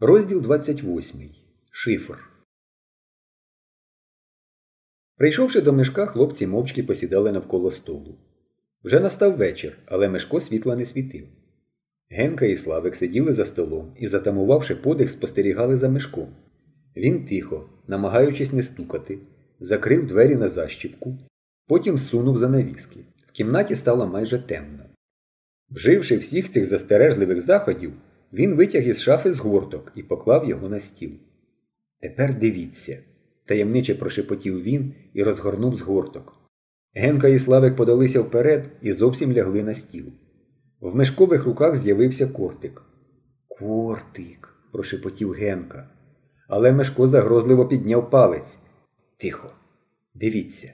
Розділ 28. Шифр. Прийшовши до мешка, хлопці мовчки посідали навколо столу. Вже настав вечір, але мешко світла не світив. Генка і Славик сиділи за столом і, затамувавши подих, спостерігали за мешком. Він тихо, намагаючись не стукати, закрив двері на защіпку, потім сунув занавіски. В кімнаті стало майже темно. Вживши всіх цих застережливих заходів, він витяг із шафи згорток і поклав його на стіл. Тепер дивіться, таємниче прошепотів він і розгорнув згорток. Генка і Славик подалися вперед і зовсім лягли на стіл. В мешкових руках з'явився кортик. Кортик, прошепотів Генка. Але Мешко загрозливо підняв палець. Тихо, дивіться.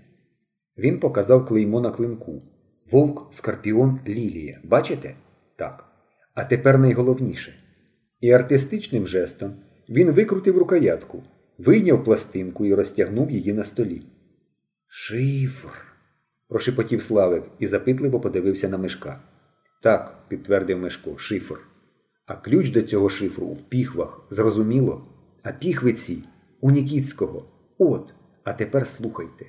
Він показав клеймо на клинку. Вовк, скорпіон, лілія. Бачите? Так. А тепер найголовніше. І артистичним жестом він викрутив рукоятку, вийняв пластинку і розтягнув її на столі. Шифр. прошепотів Славик і запитливо подивився на мешка. Так, підтвердив Мешко, шифр. А ключ до цього шифру в піхвах, зрозуміло? А піхвиці у Нікіцького. От, а тепер слухайте.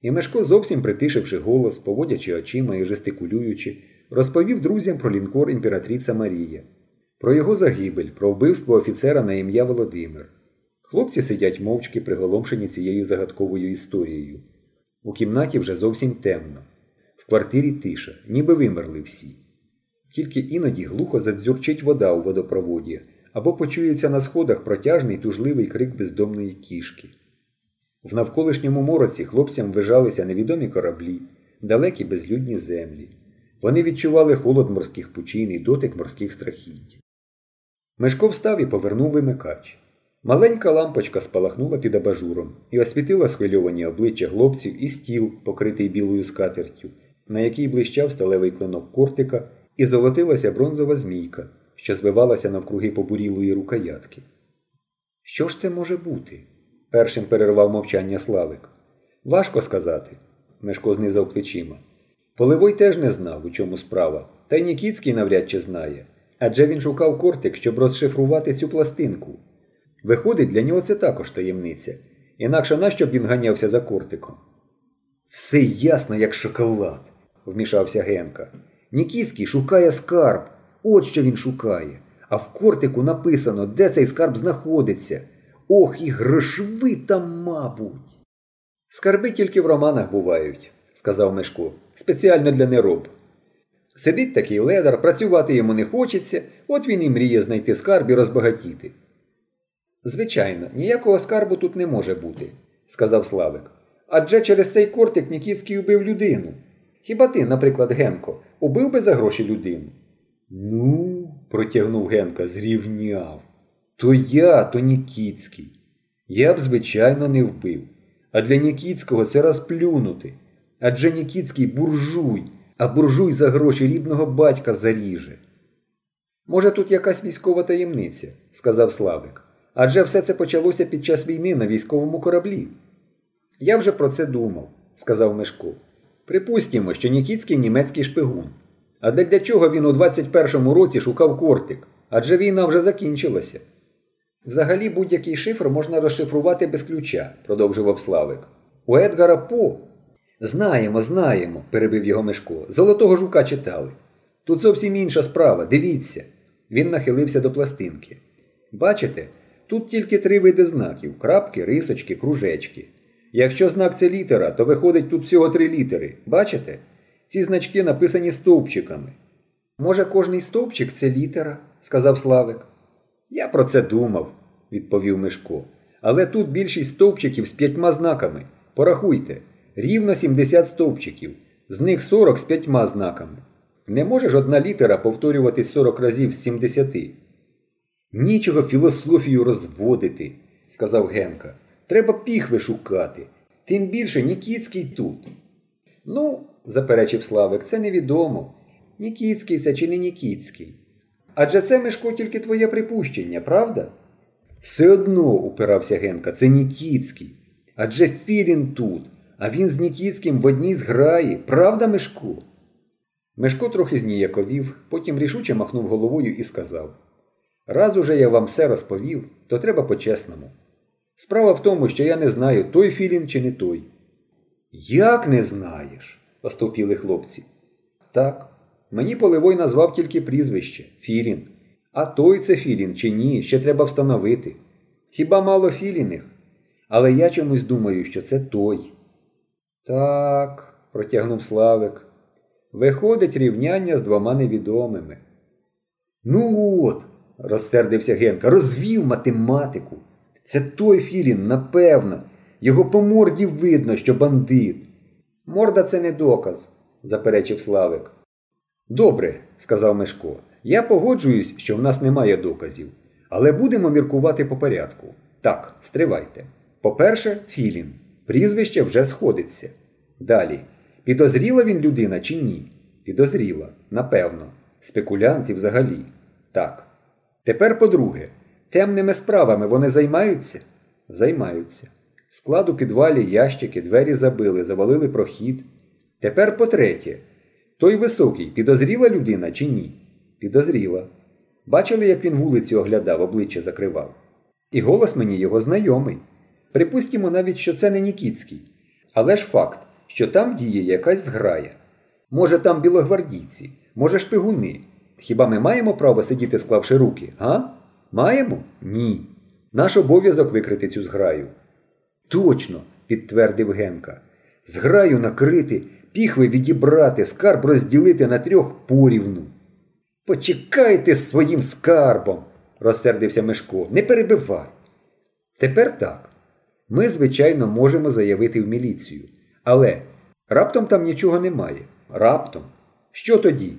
І Мешко, зовсім притишивши голос, поводячи очима і жестикулюючи, розповів друзям про лінкор імператриця Марія, про його загибель, про вбивство офіцера на ім'я Володимир. Хлопці сидять мовчки, приголомшені цією загадковою історією. У кімнаті вже зовсім темно. В квартирі тиша, ніби вимерли всі. Тільки іноді глухо задзюрчить вода у водопроводі або почується на сходах протяжний тужливий крик бездомної кішки. В навколишньому мороці хлопцям вижалися невідомі кораблі, далекі безлюдні землі. Вони відчували холод морських пучин і дотик морських страхіть. Мешко встав і повернув вимикач. Маленька лампочка спалахнула під абажуром і освітила схвильовані обличчя хлопців і стіл, покритий білою скатертю, на якій блищав сталевий клинок кортика, і золотилася бронзова змійка, що звивалася навкруги побурілої рукоятки. Що ж це може бути? першим перервав мовчання Славик. Важко сказати, Мешко знизав плечима. Поливой теж не знав, у чому справа, та й Нікіцький навряд чи знає. Адже він шукав кортик, щоб розшифрувати цю пластинку. Виходить, для нього це також таємниця. Інакше нащо б він ганявся за кортиком? Все ясно, як шоколад, вмішався Генка. Нікіцький шукає скарб. От що він шукає. А в кортику написано, де цей скарб знаходиться. Ох, і грошви там, мабуть. Скарби тільки в романах бувають, сказав Мешко, спеціально для нероб. Сидить такий ледар, працювати йому не хочеться, от він і мріє знайти скарб і розбагатіти. Звичайно, ніякого скарбу тут не може бути, сказав Славик. Адже через цей кортик Нікіцький убив людину. Хіба ти, наприклад, Генко, убив би за гроші людину? Ну, протягнув Генка, зрівняв. То я, то Нікіцький. Я б, звичайно, не вбив. А для Нікіцького це розплюнути. Адже Нікіцький буржуй, а буржуй за гроші рідного батька заріже. Може, тут якась військова таємниця, сказав Славик. Адже все це почалося під час війни на військовому кораблі. Я вже про це думав, сказав Мешко. Припустімо, що Нікіцький німецький шпигун. А для, для чого він у 21-му році шукав кортик? Адже війна вже закінчилася. Взагалі будь-який шифр можна розшифрувати без ключа, продовжував Славик. У Едгара По. Знаємо, знаємо, перебив його Мешко. Золотого жука читали. Тут зовсім інша справа, дивіться. Він нахилився до пластинки. Бачите, тут тільки три види знаків крапки, рисочки, кружечки. Якщо знак це літера, то виходить тут всього три літери. Бачите? Ці значки написані стовпчиками. Може, кожний стовпчик це літера, сказав Славик. Я про це думав, відповів Мишко. Але тут більшість стовпчиків з п'ятьма знаками. Порахуйте, рівно 70 стовпчиків, з них 40 з п'ятьма знаками. Не може ж одна літера повторюватись 40 разів з 70. Нічого філософію розводити, сказав Генка. Треба піхви шукати. Тим більше Нікіцький тут. Ну, заперечив Славик, це невідомо. Нікіцький це чи не Нікіцький. Адже це Мишко тільки твоє припущення, правда? Все одно, упирався Генка, це Нікіцький. Адже Філін тут, а він з Нікіцьким в одній зграї, правда, Мишко? Мишко трохи зніяковів, потім рішуче махнув головою і сказав Раз уже я вам все розповів, то треба по-чесному. Справа в тому, що я не знаю, той філін чи не той. Як не знаєш? остовпіли хлопці. Так, мені Поливой назвав тільки прізвище Філін. А той це Філін чи ні, ще треба встановити. Хіба мало Філіних? Але я чомусь думаю, що це той. Так, протягнув Славик. Виходить рівняння з двома невідомими. Ну от, розсердився Генка, розвів математику. Це той Філін, напевно. Його по морді видно, що бандит. Морда це не доказ, заперечив Славик. Добре, сказав Мешко. Я погоджуюсь, що в нас немає доказів. Але будемо міркувати по порядку. Так, стривайте. По-перше, Філін. Прізвище вже сходиться. Далі. Підозріла він людина чи ні? Підозріла, напевно. Спекулянт і взагалі. Так. Тепер по-друге, темними справами вони займаються? Займаються. Склад у підвалі ящики, двері забили, завалили прохід. Тепер по-третє, той високий, підозріла людина чи ні? Підозріла. Бачили, як він вулицю оглядав, обличчя закривав. І голос мені його знайомий. Припустімо навіть, що це не Нікіцький. Але ж факт, що там діє якась зграя. Може, там білогвардійці, може, шпигуни. Хіба ми маємо право сидіти, склавши руки, га? Маємо? Ні. Наш обов'язок викрити цю зграю. Точно, підтвердив Генка. Зграю накрити, піхви відібрати, скарб розділити на трьох порівну. Почекайте з своїм скарбом, розсердився Мишко. Не перебивай. Тепер так. Ми, звичайно, можемо заявити в міліцію. Але раптом там нічого немає. Раптом. Що тоді?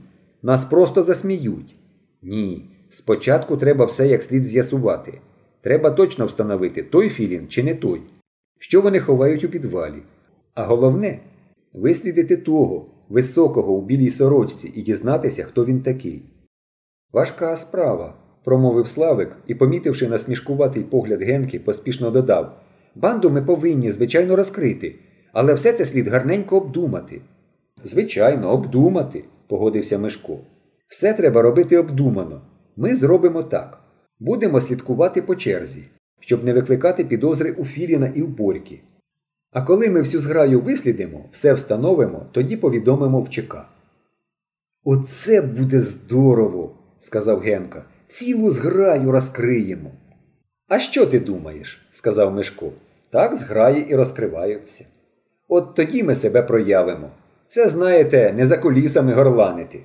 Нас просто засміють. Ні. Спочатку треба все як слід з'ясувати. Треба точно встановити, той філін чи не той, що вони ховають у підвалі. А головне вислідити того, високого у білій сорочці і дізнатися, хто він такий. Важка справа, промовив Славик і, помітивши насмішкуватий погляд Генки, поспішно додав Банду ми повинні, звичайно, розкрити, але все це слід гарненько обдумати. Звичайно, обдумати, погодився Мишко. Все треба робити обдумано. Ми зробимо так. Будемо слідкувати по черзі, щоб не викликати підозри у Філіна і в Борьки. А коли ми всю зграю вислідимо, все встановимо, тоді повідомимо в ЧК. Оце буде здорово, сказав Генка. Цілу зграю розкриємо. А що ти думаєш? сказав Мишко. Так зграї і розкриваються. От тоді ми себе проявимо. Це, знаєте, не за кулісами горланити.